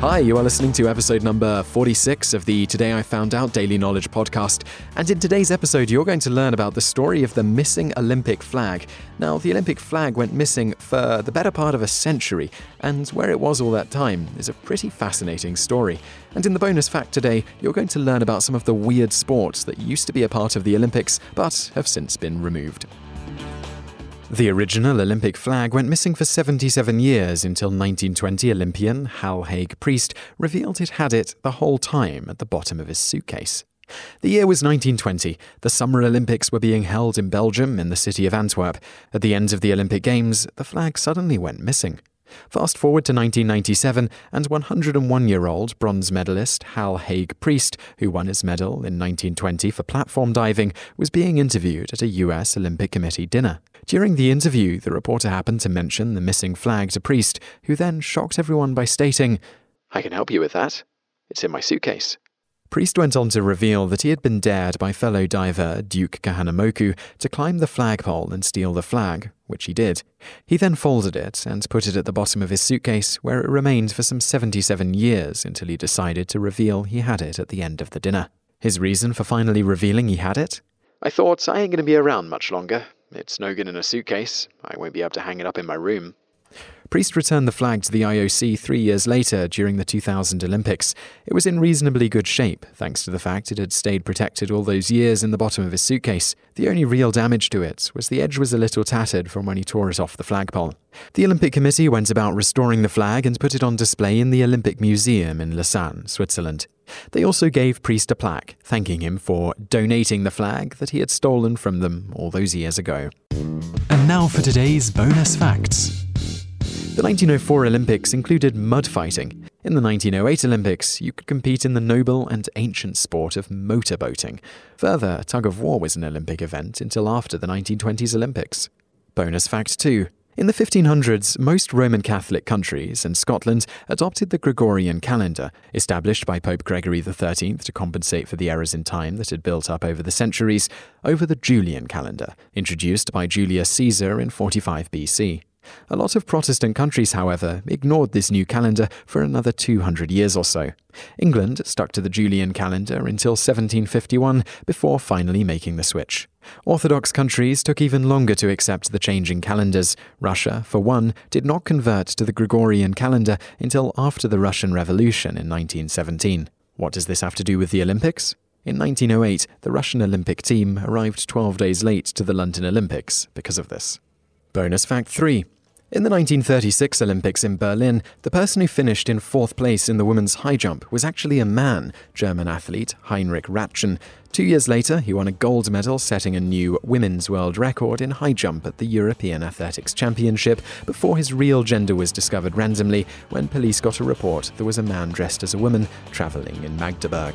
Hi, you are listening to episode number 46 of the Today I Found Out Daily Knowledge podcast. And in today's episode, you're going to learn about the story of the missing Olympic flag. Now, the Olympic flag went missing for the better part of a century, and where it was all that time is a pretty fascinating story. And in the bonus fact today, you're going to learn about some of the weird sports that used to be a part of the Olympics but have since been removed. The original Olympic flag went missing for 77 years until 1920 Olympian Hal Haig Prieste revealed he'd had it the whole time at the bottom of his suitcase. The year was 1920. The Summer Olympics were being held in Belgium in the city of Antwerp. At the end of the Olympic Games, the flag suddenly went missing. Fast forward to 1997, and 101 year old bronze medalist Hal Haig Prieste, who won his medal in 1920 for platform diving, was being interviewed at a US Olympic Committee dinner. During the interview, the reporter happened to mention the missing flag to Prieste, who then shocked everyone by stating, I can help you with that. It's in my suitcase. Prieste went on to reveal that he had been dared by fellow diver Duke Kahanamoku to climb the flagpole and steal the flag, which he did. He then folded it and put it at the bottom of his suitcase, where it remained for some 77 years until he decided to reveal he had it at the end of the dinner. His reason for finally revealing he had it? I thought I ain't going to be around much longer. It's no good in a suitcase. I won't be able to hang it up in my room. Prieste returned the flag to the IOC three years later during the 2000 Olympics. It was in reasonably good shape, thanks to the fact it had stayed protected all those years in the bottom of his suitcase. The only real damage to it was the edge was a little tattered from when he tore it off the flagpole. The Olympic Committee went about restoring the flag and put it on display in the Olympic Museum in Lausanne, Switzerland. They also gave Prieste a plaque, thanking him for donating the flag that he had stolen from them all those years ago. And now for today's bonus facts. The 1904 Olympics included mud fighting. In the 1908 Olympics, you could compete in the noble and ancient sport of motorboating. Further, tug of war was an Olympic event until after the 1920s Olympics. Bonus fact 2 in the 1500s, most Roman Catholic countries and Scotland adopted the Gregorian calendar, established by Pope Gregory XIII to compensate for the errors in time that had built up over the centuries, over the Julian calendar, introduced by Julius Caesar in 45 BC. A lot of Protestant countries, however, ignored this new calendar for another 200 years or so. England stuck to the Julian calendar until 1751 before finally making the switch. Orthodox countries took even longer to accept the changing calendars. Russia, for one, did not convert to the Gregorian calendar until after the Russian Revolution in 1917. What does this have to do with the Olympics? In 1908, the Russian Olympic team arrived 12 days late to the London Olympics because of this. Bonus fact 3. In the 1936 Olympics in Berlin, the person who finished in fourth place in the women's high jump was actually a man, German athlete Heinrich Ratjen. Two years later, he won a gold medal, setting a new women's world record in high jump at the European Athletics Championship before his real gender was discovered randomly when police got a report there was a man dressed as a woman travelling in Magdeburg.